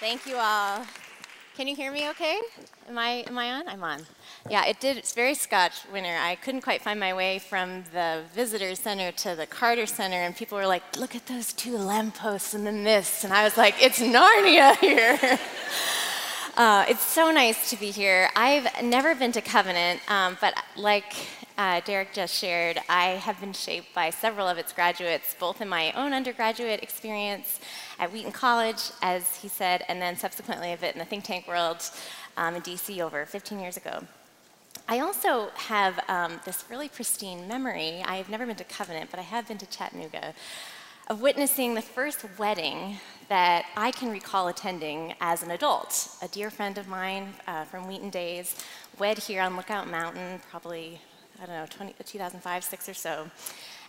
Thank you all. Can you hear me okay? Am I, am I on? I'm on. Yeah, it did. It's very Scotch winter. I couldn't quite find my way from the visitor center to the Carter Center, and people were like, look at those two lampposts in the mist. And I was like, it's Narnia here. uh, it's so nice to be here. I've never been to Covenant, um, but like uh, Derek just shared, I have been shaped by several of its graduates, both in my own undergraduate experience at Wheaton College, as he said, and then subsequently a bit in the think tank world um, in DC over 15 years ago. I also have um, this really pristine memory. I've never been to Covenant, but I have been to Chattanooga, of witnessing the first wedding that I can recall attending as an adult. A dear friend of mine uh, from Wheaton days wed here on Lookout Mountain, probably I don't know, 20, 2005, six or so.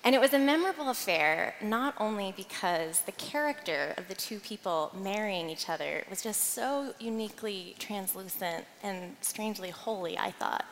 And it was a memorable affair, not only because the character of the two people marrying each other was just so uniquely translucent and strangely holy, I thought,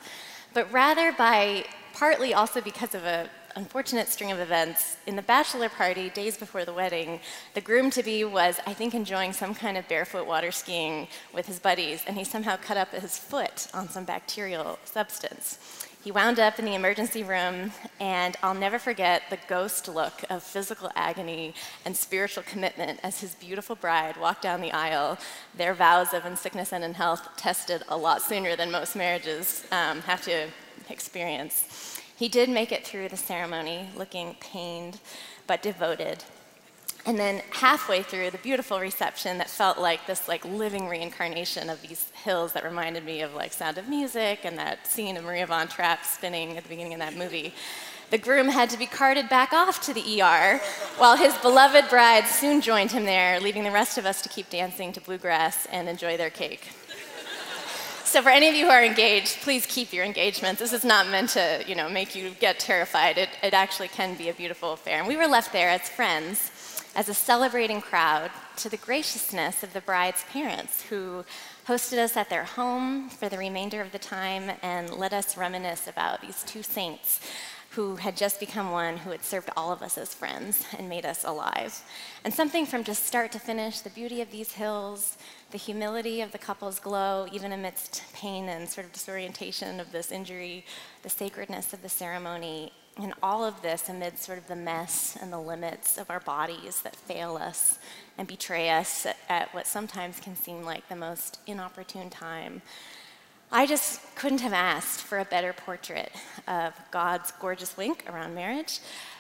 but rather by partly also because of a unfortunate string of events. In the bachelor party, days before the wedding, the groom to be was, I think, enjoying some kind of barefoot water skiing with his buddies, and he somehow cut up his foot on some bacterial substance. He wound up in the emergency room, and I'll never forget the ghost look of physical agony and spiritual commitment as his beautiful bride walked down the aisle, their vows of in sickness and in health tested a lot sooner than most marriages um, have to experience. He did make it through the ceremony looking pained but devoted and then halfway through the beautiful reception that felt like this like living reincarnation of these hills that reminded me of like sound of music and that scene of maria von trapp spinning at the beginning of that movie the groom had to be carted back off to the er while his beloved bride soon joined him there leaving the rest of us to keep dancing to bluegrass and enjoy their cake. So for any of you who are engaged please keep your engagements. This is not meant to you know make you get terrified. It, it actually can be a beautiful affair. And we were left there as friends as a celebrating crowd to the graciousness of the bride's parents who hosted us at their home for the remainder of the time and let us reminisce about these two saints who had just become one who had served all of us as friends and made us alive. And something from just start to finish the beauty of these hills, the humility of the couple's glow, even amidst pain and sort of disorientation of this injury, the sacredness of the ceremony, and all of this amid sort of the mess and the limits of our bodies that fail us and betray us at, at what sometimes can seem like the most inopportune time. I just couldn't have asked for a better portrait of God's gorgeous wink around marriage,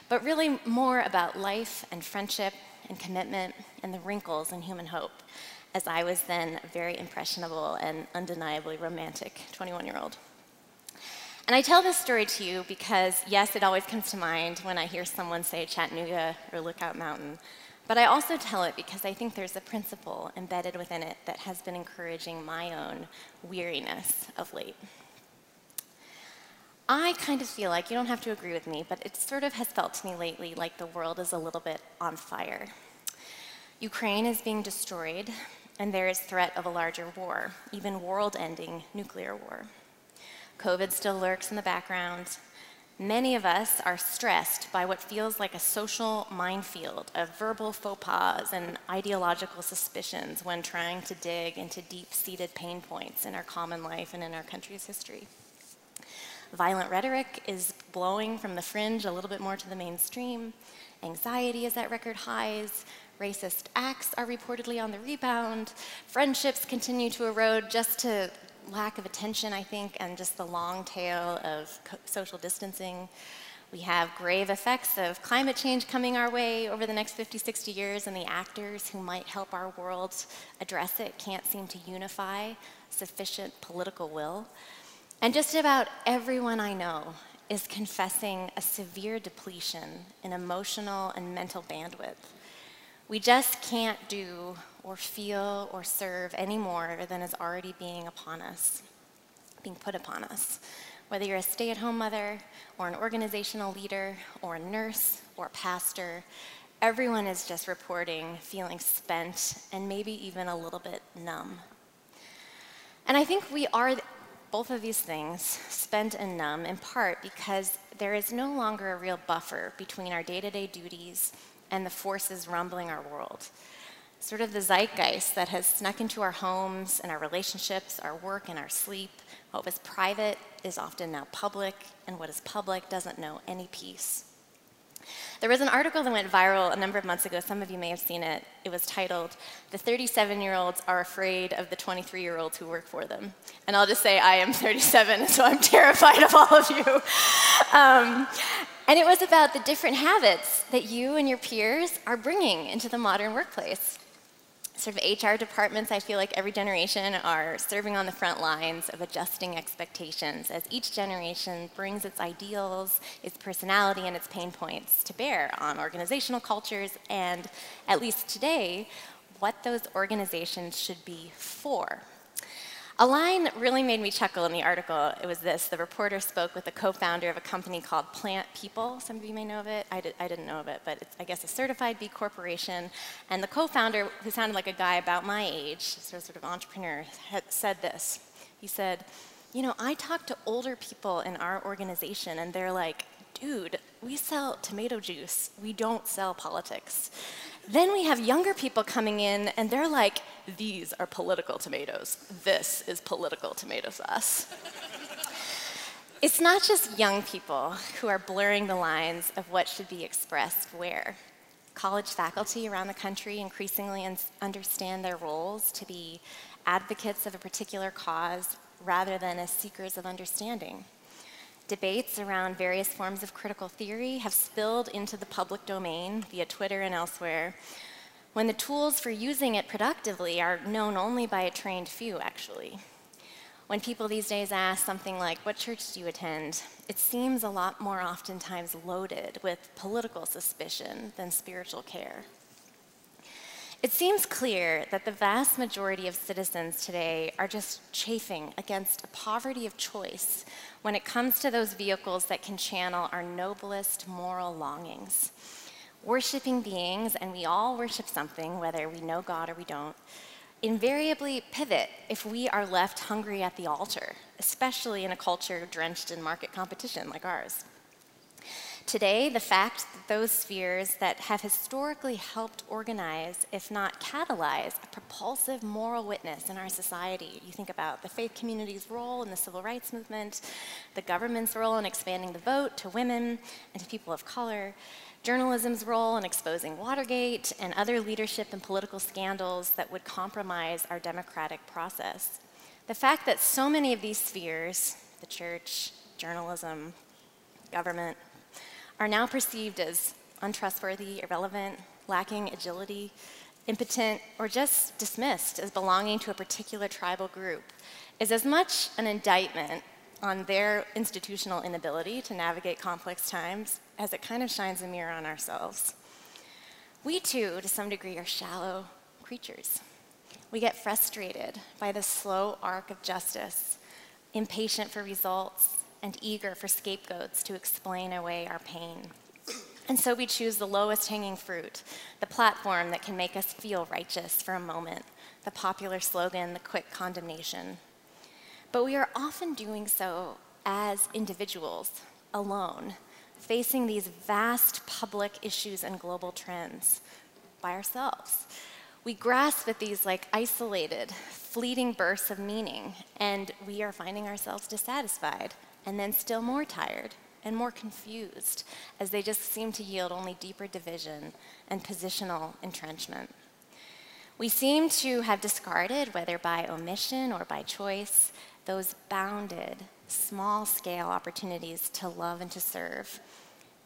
but really more about life and friendship and commitment and the wrinkles in human hope, as I was then a very impressionable and undeniably romantic 21 year old. And I tell this story to you because, yes, it always comes to mind when I hear someone say Chattanooga or Lookout Mountain. But I also tell it because I think there's a principle embedded within it that has been encouraging my own weariness of late. I kind of feel like, you don't have to agree with me, but it sort of has felt to me lately like the world is a little bit on fire. Ukraine is being destroyed, and there is threat of a larger war, even world ending nuclear war. COVID still lurks in the background. Many of us are stressed by what feels like a social minefield of verbal faux pas and ideological suspicions when trying to dig into deep seated pain points in our common life and in our country's history. Violent rhetoric is blowing from the fringe a little bit more to the mainstream. Anxiety is at record highs. Racist acts are reportedly on the rebound. Friendships continue to erode just to lack of attention, I think, and just the long tail of social distancing. We have grave effects of climate change coming our way over the next 50, 60 years, and the actors who might help our world address it can't seem to unify sufficient political will. And just about everyone I know is confessing a severe depletion in emotional and mental bandwidth. We just can't do or feel or serve any more than is already being upon us, being put upon us. Whether you're a stay at home mother, or an organizational leader, or a nurse, or a pastor, everyone is just reporting feeling spent and maybe even a little bit numb. And I think we are both of these things, spent and numb, in part because there is no longer a real buffer between our day to day duties and the forces rumbling our world. sort of the zeitgeist that has snuck into our homes and our relationships, our work, and our sleep. What was private is often now public, and what is public doesn't know any peace. There was an article that went viral a number of months ago. Some of you may have seen it. It was titled, The 37 year olds are afraid of the 23 year olds who work for them. And I'll just say, I am 37, so I'm terrified of all of you. Um, and it was about the different habits that you and your peers are bringing into the modern workplace sort of HR departments, I feel like every generation are serving on the front lines of adjusting expectations as each generation brings its ideals, its personality, and its pain points to bear on organizational cultures and, at least today, what those organizations should be for. A line really made me chuckle in the article. It was this the reporter spoke with the co founder of a company called Plant People. Some of you may know of it. I, did, didn't know of it, but it's, I guess, a certified B Corporation. And the co founder, who sounded like a guy about my age, sort of, sort of entrepreneur, had said this. He said, You know, I talk to older people in our organization, and they're like, dude, we sell tomato juice, we don't sell politics. Then we have younger people coming in, and they're like, these are political tomatoes. This is political tomato sauce. it's not just young people who are blurring the lines of what should be expressed where. College faculty around the country increasingly understand their roles to be advocates of a particular cause rather than as seekers of understanding. Debates around various forms of critical theory have spilled into the public domain via Twitter and elsewhere, when the tools for using it productively are known only by a trained few, actually. When people these days ask something like, What church do you attend? it seems a lot more oftentimes loaded with political suspicion than spiritual care. It seems clear that the vast majority of citizens today are just chafing against a poverty of choice when it comes to those vehicles that can channel our noblest moral longings. Worshipping beings, and we all worship something, whether we know God or we don't, invariably pivot if we are left hungry at the altar, especially in a culture drenched in market competition like ours. Today, the fact that those spheres that have historically helped organize, if not catalyze, a propulsive moral witness in our society, you think about the faith community's role in the civil rights movement, the government's role in expanding the vote to women and to people of color, journalism's role in exposing Watergate and other leadership and political scandals that would compromise our democratic process. The fact that so many of these spheres, the church, journalism, government, are now perceived as untrustworthy, irrelevant, lacking agility, impotent, or just dismissed as belonging to a particular tribal group is as much an indictment on their institutional inability to navigate complex times as it kind of shines a mirror on ourselves. We too, to some degree, are shallow creatures. We get frustrated by the slow arc of justice, impatient for results, and eager for scapegoats to explain away our pain. And so we choose the lowest hanging fruit, the platform that can make us feel righteous for a moment, the popular slogan, the quick condemnation. But we are often doing so as individuals, alone, facing these vast public issues and global trends by ourselves. We grasp at these like isolated, fleeting bursts of meaning, and we are finding ourselves dissatisfied and then still more tired and more confused as they just seem to yield only deeper division and positional entrenchment. We seem to have discarded, whether by omission or by choice, those bounded, small scale opportunities to love and to serve,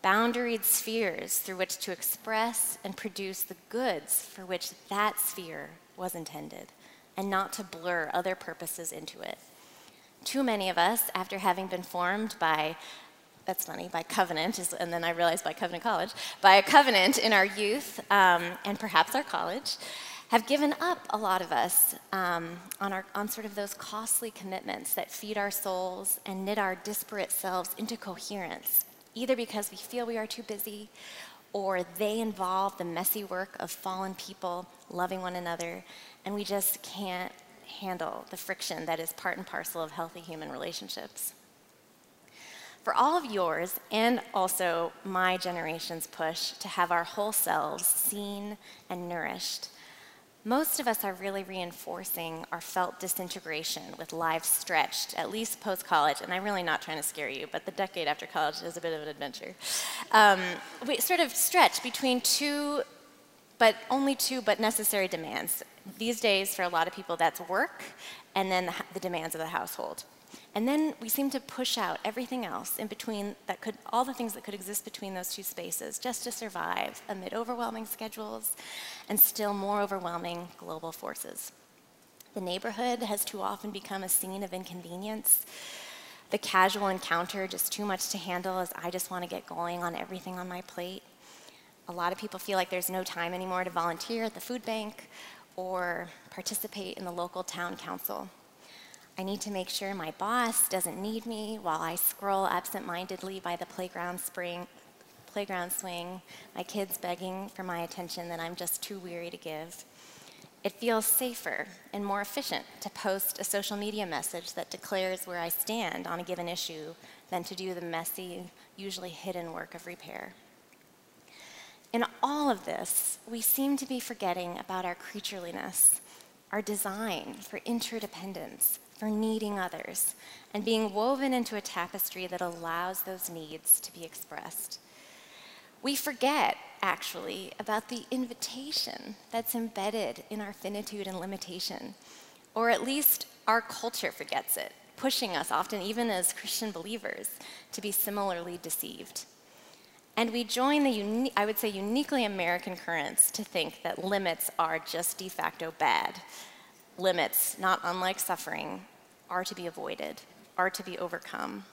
boundaried spheres through which to express and produce the goods for which that sphere was intended, and not to blur other purposes into it too many of us, after having been formed by, that's funny, by covenant, and then I realized by Covenant College, by a covenant in our youth um, and perhaps our college, have given up a lot of us um, on, our, on sort of those costly commitments that feed our souls and knit our disparate selves into coherence, either because we feel we are too busy or they involve the messy work of fallen people loving one another, and we just can't handle the friction that is part and parcel of healthy human relationships. For all of yours, and also my generation's push to have our whole selves seen and nourished, most of us are really reinforcing our felt disintegration with lives stretched, at least post college. And I'm really not trying to scare you, but the decade after college is a bit of an adventure. Um, we sort of stretch between two, but only two, but necessary demands. These days, for a lot of people, that's work and then the, the demands of the household. And then we seem to push out everything else in between that could, all the things that could exist between those two spaces just to survive amid overwhelming schedules and still more overwhelming global forces. The neighborhood has too often become a scene of inconvenience. The casual encounter just too much to handle as I just want to get going on everything on my plate. A lot of people feel like there's no time anymore to volunteer at the food bank or participate in the local town council. I need to make sure my boss doesn't need me while I scroll absent-mindedly by the playground spring, playground swing, my kids begging for my attention that I'm just too weary to give. It feels safer and more efficient to post a social media message that declares where I stand on a given issue than to do the messy, usually hidden work of repair. In all of this, we seem to be forgetting about our creatureliness, our design for interdependence, for needing others, and being woven into a tapestry that allows those needs to be expressed. We forget, actually, about the invitation that's embedded in our finitude and limitation, or at least our culture forgets it, pushing us, often even as Christian believers, to be similarly deceived. And we join the, uni- I would say, uniquely American currents to think that limits are just de facto bad. Limits, not unlike suffering, are to be avoided, are to be overcome.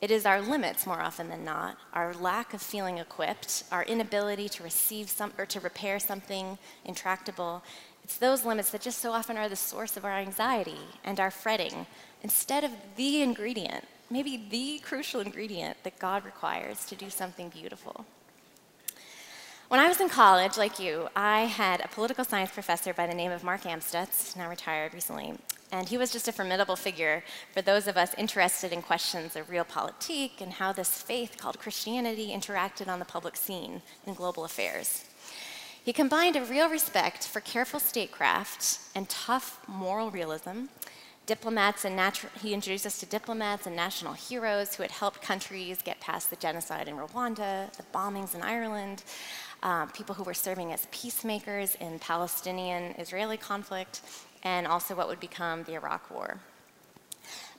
It is our limits more often than not, our lack of feeling equipped, our inability to receive some or to repair something intractable. It's those limits that just so often are the source of our anxiety and our fretting, instead of the ingredient, maybe the crucial ingredient that God requires to do something beautiful. When I was in college, like you, I had a political science professor by the name of Mark Amstutz, now retired recently, and he was just a formidable figure for those of us interested in questions of real realpolitik and how this faith called Christianity interacted on the public scene in global affairs. He combined a real respect for careful statecraft and tough moral realism. Diplomats and he introduced us to diplomats and national heroes who had helped countries get past the genocide in Rwanda, the bombings in Ireland, uh, people who were serving as peacemakers in Palestinian Israeli conflict, and also what would become the Iraq War.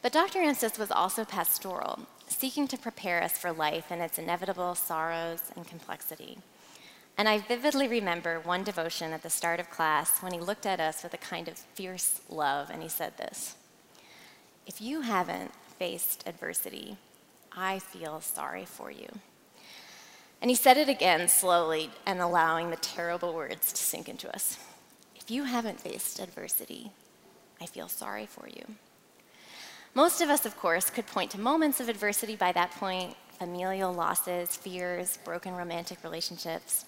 But Dr. Amstutz was also pastoral, seeking to prepare us for life and its inevitable sorrows and complexity. And I vividly remember one devotion at the start of class when he looked at us with a kind of fierce love and he said this If you haven't faced adversity, I feel sorry for you. And he said it again slowly and allowing the terrible words to sink into us. If you haven't faced adversity, I feel sorry for you. Most of us, of course, could point to moments of adversity by that point familial losses, fears, broken romantic relationships.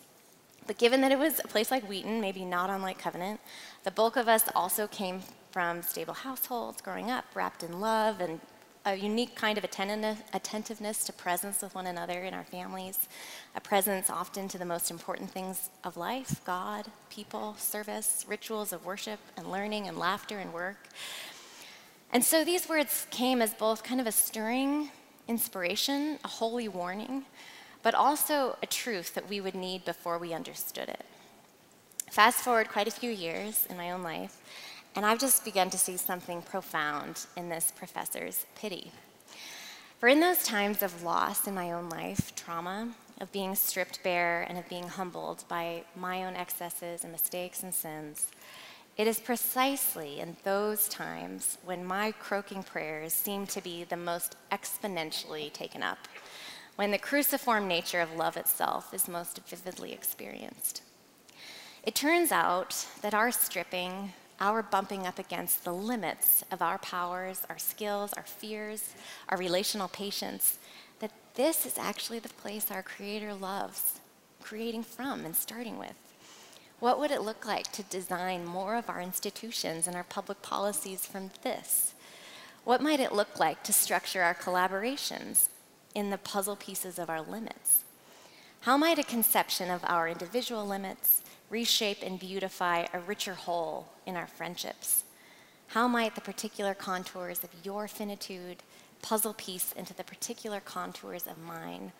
But given that it was a place like Wheaton, maybe not unlike Covenant, the bulk of us also came from stable households growing up, wrapped in love and a unique kind of attentiveness to presence with one another in our families, a presence often to the most important things of life God, people, service, rituals of worship and learning and laughter and work. And so these words came as both kind of a stirring inspiration, a holy warning, but also a truth that we would need before we understood it. Fast forward quite a few years in my own life, and I've just begun to see something profound in this professor's pity. For in those times of loss in my own life, trauma, of being stripped bare and of being humbled by my own excesses and mistakes and sins, it is precisely in those times when my croaking prayers seem to be the most exponentially taken up, when the cruciform nature of love itself is most vividly experienced. It turns out that our stripping, our bumping up against the limits of our powers, our skills, our fears, our relational patience, that this is actually the place our Creator loves, creating from and starting with. What would it look like to design more of our institutions and our public policies from this? What might it look like to structure our collaborations in the puzzle pieces of our limits? How might a conception of our individual limits reshape and beautify a richer whole in our friendships? How might the particular contours of your finitude puzzle piece into the particular contours of mine?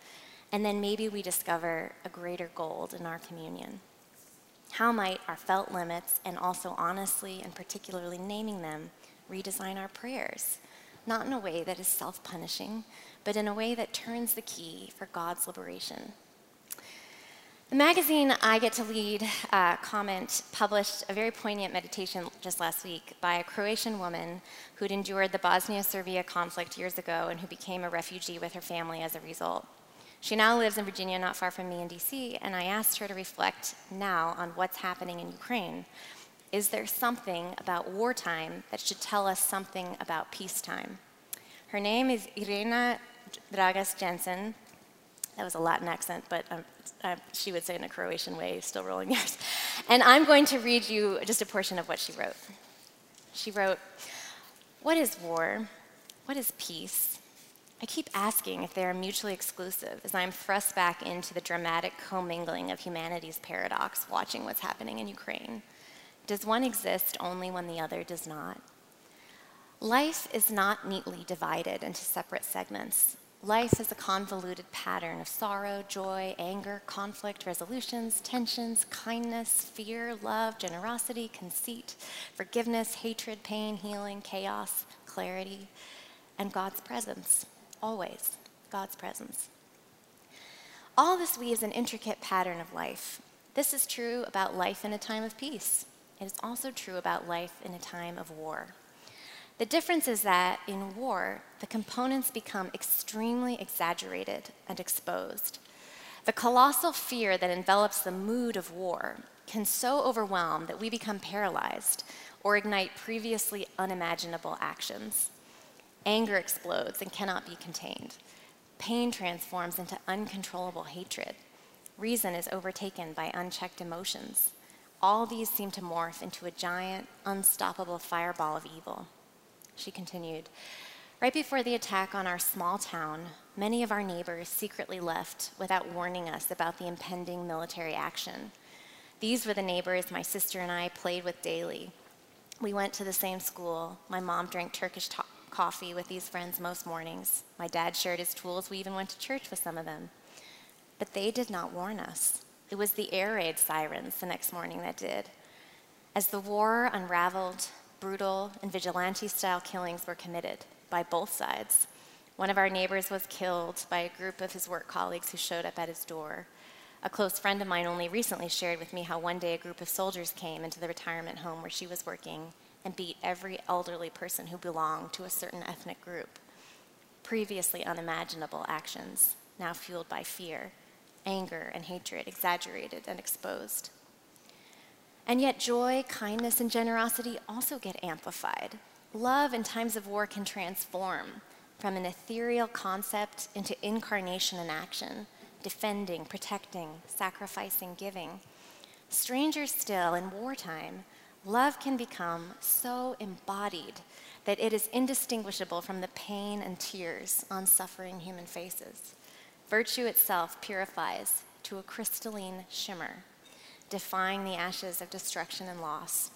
And then maybe we discover a greater gold in our communion. How might our felt limits, and also honestly and particularly naming them, redesign our prayers? Not in a way that is self punishing, but in a way that turns the key for God's liberation. The magazine I Get to Lead uh, comment published a very poignant meditation just last week by a Croatian woman who'd endured the Bosnia Serbia conflict years ago and who became a refugee with her family as a result. She now lives in Virginia, not far from me in DC, and I asked her to reflect now on what's happening in Ukraine. Is there something about wartime that should tell us something about peacetime? Her name is Irena Dragas Jensen, that was a Latin accent, but um, uh, she would say in a Croatian way, still rolling yours. And I'm going to read you just a portion of what she wrote. She wrote, What is war? What is peace? I keep asking if they are mutually exclusive as I'm thrust back into the dramatic commingling of humanity's paradox, watching what's happening in Ukraine. Does one exist only when the other does not? Life is not neatly divided into separate segments. Life is a convoluted pattern of sorrow, joy, anger, conflict, resolutions, tensions, kindness, fear, love, generosity, conceit, forgiveness, hatred, pain, healing, chaos, clarity, and God's presence. Always God's presence. All this weaves an intricate pattern of life. This is true about life in a time of peace. It is also true about life in a time of war. The difference is that in war, the components become extremely exaggerated and exposed. The colossal fear that envelops the mood of war can so overwhelm that we become paralyzed or ignite previously unimaginable actions. Anger explodes and cannot be contained. Pain transforms into uncontrollable hatred. Reason is overtaken by unchecked emotions. All these seem to morph into a giant, unstoppable fireball of evil. She continued, Right before the attack on our small town, many of our neighbors secretly left without warning us about the impending military action. These were the neighbors my sister and I played with daily. We went to the same school. My mom drank Turkish to- coffee with these friends most mornings. My dad shared his tools. We even went to church with some of them. But they did not warn us. It was the air raid sirens the next morning that did. As the war unraveled, brutal and vigilante style killings were committed by both sides. One of our neighbors was killed by a group of his work colleagues who showed up at his door. A close friend of mine only recently shared with me how one day a group of soldiers came into the retirement home where she was working and beat every elderly person who belonged to a certain ethnic group. Previously unimaginable actions, now fueled by fear, anger, and hatred, exaggerated and exposed. And yet, joy, kindness, and generosity also get amplified. Love in times of war can transform from an ethereal concept into incarnation and action, defending, protecting, sacrificing, giving. Stranger still, in wartime, love can become so embodied that it is indistinguishable from the pain and tears on suffering human faces. Virtue itself purifies to a crystalline shimmer defying the ashes of destruction and loss.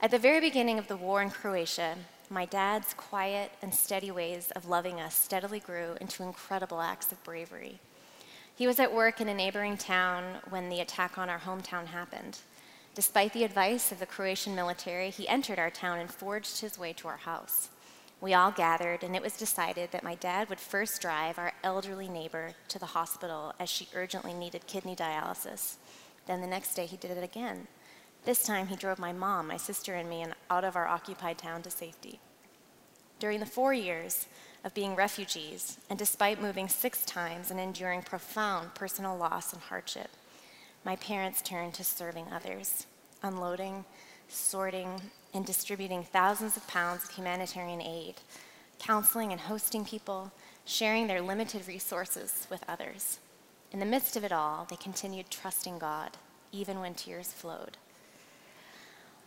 At the very beginning of the war in Croatia, my dad's quiet and steady ways of loving us steadily grew into incredible acts of bravery. He was at work in a neighboring town when the attack on our hometown happened. Despite the advice of the Croatian military, he entered our town and forged his way to our house. We all gathered, and it was decided that my dad would first drive our elderly neighbor to the hospital as she urgently needed kidney dialysis. Then the next day he did it again. This time he drove my mom, my sister, and me out of our occupied town to safety. During the four years of being refugees, and despite moving six times and enduring profound personal loss and hardship, my parents turned to serving others, unloading, sorting, and distributing thousands of pounds of humanitarian aid, counseling and hosting people, sharing their limited resources with others. In the midst of it all, they continued trusting God, even when tears flowed.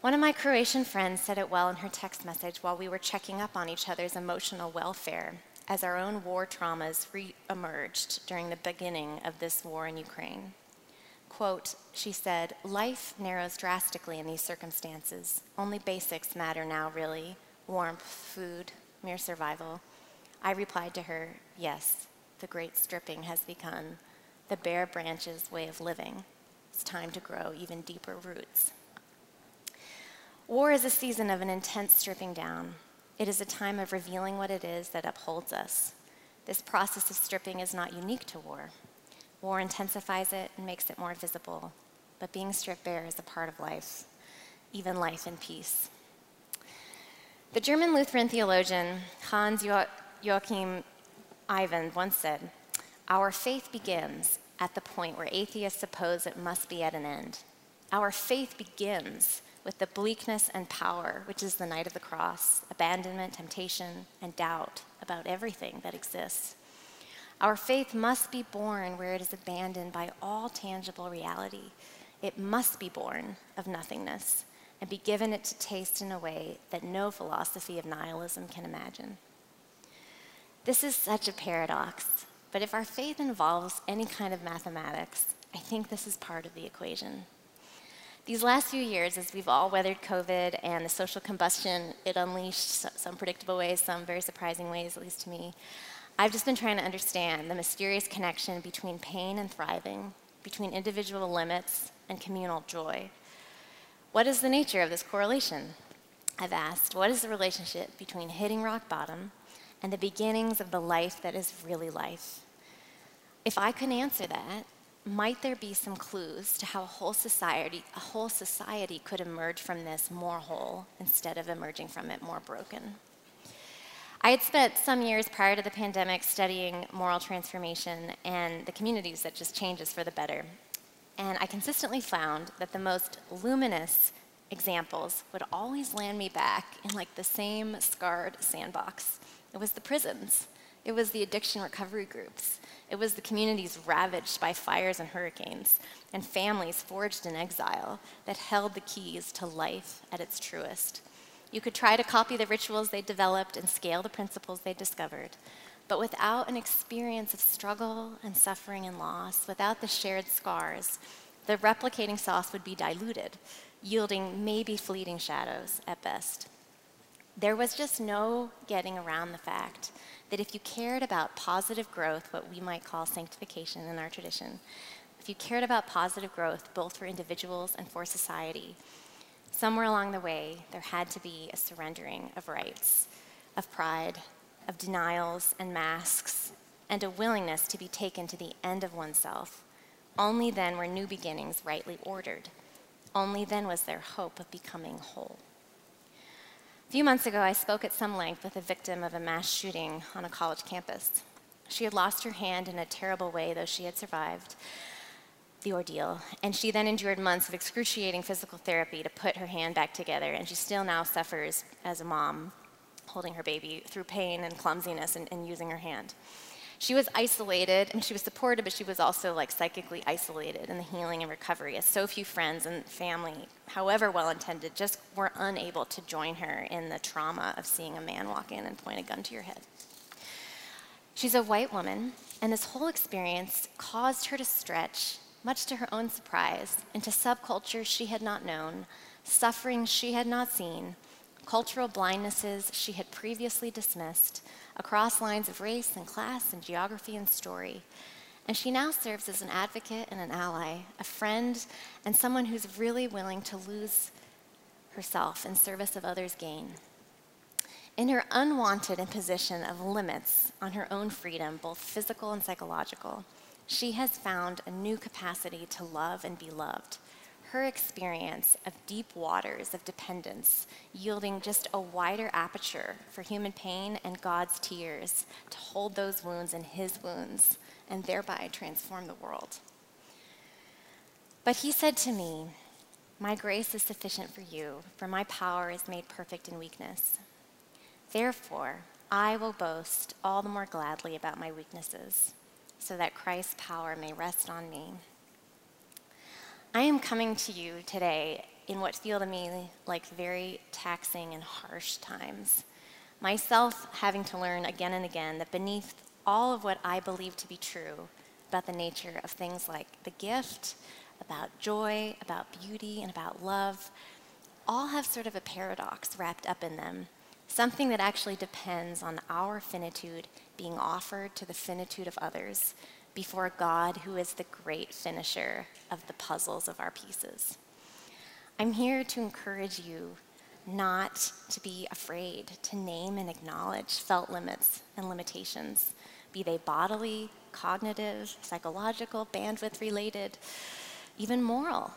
One of my Croatian friends said it well in her text message while we were checking up on each other's emotional welfare as our own war traumas re emerged during the beginning of this war in Ukraine. Quote, she said, Life narrows drastically in these circumstances. Only basics matter now, really warmth, food, mere survival. I replied to her, Yes, the great stripping has begun. The bare branches' way of living. It's time to grow even deeper roots. War is a season of an intense stripping down. It is a time of revealing what it is that upholds us. This process of stripping is not unique to war. War intensifies it and makes it more visible, but being stripped bare is a part of life, even life in peace. The German Lutheran theologian Hans Joachim Iwand once said, Our faith begins at the point where atheists suppose it must be at an end. Our faith begins with the bleakness and power, which is the night of the cross, abandonment, temptation, and doubt about everything that exists. Our faith must be born where it is abandoned by all tangible reality. It must be born of nothingness and be given it to taste in a way that no philosophy of nihilism can imagine. This is such a paradox, but if our faith involves any kind of mathematics, I think this is part of the equation. These last few years, as we've all weathered COVID and the social combustion it unleashed, some predictable ways, some very surprising ways, at least to me, I've just been trying to understand the mysterious connection between pain and thriving, between individual limits and communal joy. What is the nature of this correlation? I've asked, what is the relationship between hitting rock bottom and the beginnings of the life that is really life? If I could answer that, might there be some clues to how a whole society, a whole society could emerge from this more whole instead of emerging from it more broken? I had spent some years prior to the pandemic studying moral transformation and the communities that just changes for the better. And I consistently found that the most luminous examples would always land me back in like the same scarred sandbox. It was the prisons. It was the addiction recovery groups. It was the communities ravaged by fires and hurricanes, and families forged in exile that held the keys to life at its truest. You could try to copy the rituals they developed and scale the principles they discovered. But without an experience of struggle and suffering and loss, without the shared scars, the replicating sauce would be diluted, yielding maybe fleeting shadows at best. There was just no getting around the fact that if you cared about positive growth, what we might call sanctification in our tradition, if you cared about positive growth both for individuals and for society, somewhere along the way, there had to be a surrendering of rights, of pride, of denials and masks, and a willingness to be taken to the end of oneself. Only then were new beginnings rightly ordered. Only then was there hope of becoming whole. A few months ago, I spoke at some length with a victim of a mass shooting on a college campus. She had lost her hand in a terrible way, though she had survived the ordeal. And she then endured months of excruciating physical therapy to put her hand back together. And she still now suffers as a mom holding her baby through pain and clumsiness and, and using her hand. She was isolated, and she was supported, but she was also like psychically isolated in the healing and recovery, as so few friends and family, however well intended, just were unable to join her in the trauma of seeing a man walk in and point a gun to your head. She's a white woman, and this whole experience caused her to stretch much to her own surprise, into subcultures she had not known, suffering she had not seen, cultural blindnesses she had previously dismissed, across lines of race and class and geography and story. And she now serves as an advocate and an ally, a friend, and someone who's really willing to lose herself in service of others' gain. In her unwanted imposition of limits on her own freedom, both physical and psychological, she has found a new capacity to love and be loved. Her experience of deep waters of dependence, yielding just a wider aperture for human pain and God's tears to hold those wounds in His wounds and thereby transform the world. But He said to me, My grace is sufficient for you, for my power is made perfect in weakness. Therefore, I will boast all the more gladly about my weaknesses so that Christ's power may rest on me. I am coming to you today in what feel to me like very taxing and harsh times. Myself having to learn again and again that beneath all of what I believe to be true about the nature of things like the gift about joy, about beauty, and about love all have sort of a paradox wrapped up in them, something that actually depends on our finitude being offered to the finitude of others before God, who is the great finisher of the puzzles of our pieces. I'm here to encourage you not to be afraid to name and acknowledge felt limits and limitations, be they bodily, cognitive, psychological, bandwidth related, even moral,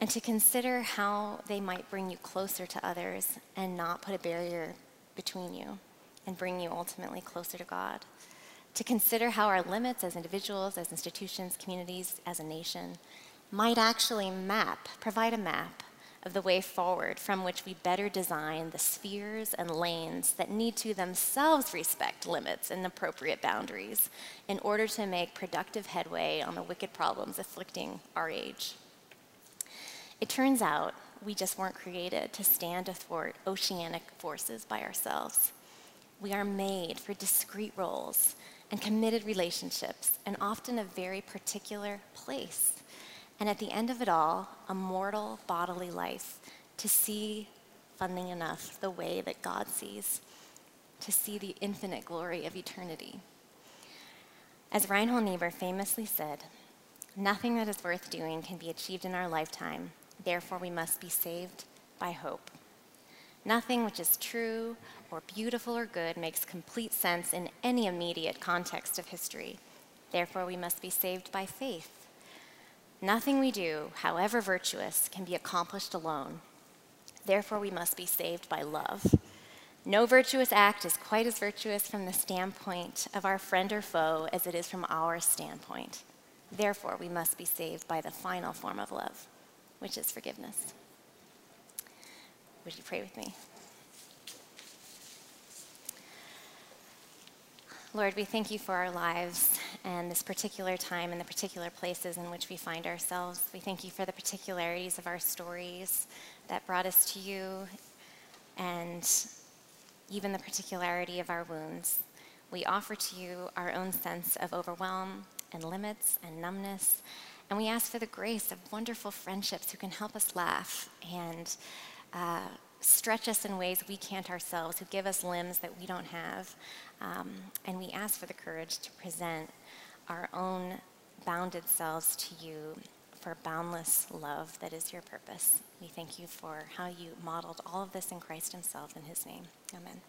and to consider how they might bring you closer to others and not put a barrier between you and bring you ultimately closer to God. To consider how our limits as individuals, as institutions, communities, as a nation might actually map, provide a map of the way forward from which we better design the spheres and lanes that need to themselves respect limits and appropriate boundaries in order to make productive headway on the wicked problems afflicting our age. It turns out we just weren't created to stand athwart oceanic forces by ourselves. We are made for discrete roles and committed relationships, and often a very particular place and at the end of it all, a mortal bodily life to see, funnily enough, the way that God sees, to see the infinite glory of eternity. As Reinhold Niebuhr famously said, nothing that is worth doing can be achieved in our lifetime, therefore, we must be saved by hope. Nothing which is true or beautiful or good makes complete sense in any immediate context of history. Therefore, we must be saved by faith. Nothing we do, however virtuous, can be accomplished alone. Therefore, we must be saved by love. No virtuous act is quite as virtuous from the standpoint of our friend or foe as it is from our standpoint. Therefore, we must be saved by the final form of love, which is forgiveness. Would you pray with me? Lord, we thank you for our lives and this particular time and the particular places in which we find ourselves. We thank you for the particularities of our stories that brought us to you and even the particularity of our wounds. We offer to you our own sense of overwhelm and limits and numbness, and we ask for the grace of wonderful friendships who can help us laugh and uh, stretch us in ways we can't ourselves, who give us limbs that we don't have. Um, and we ask for the courage to present our own bounded selves to you for boundless love that is your purpose. We thank you for how you modeled all of this in Christ Himself in His name. Amen.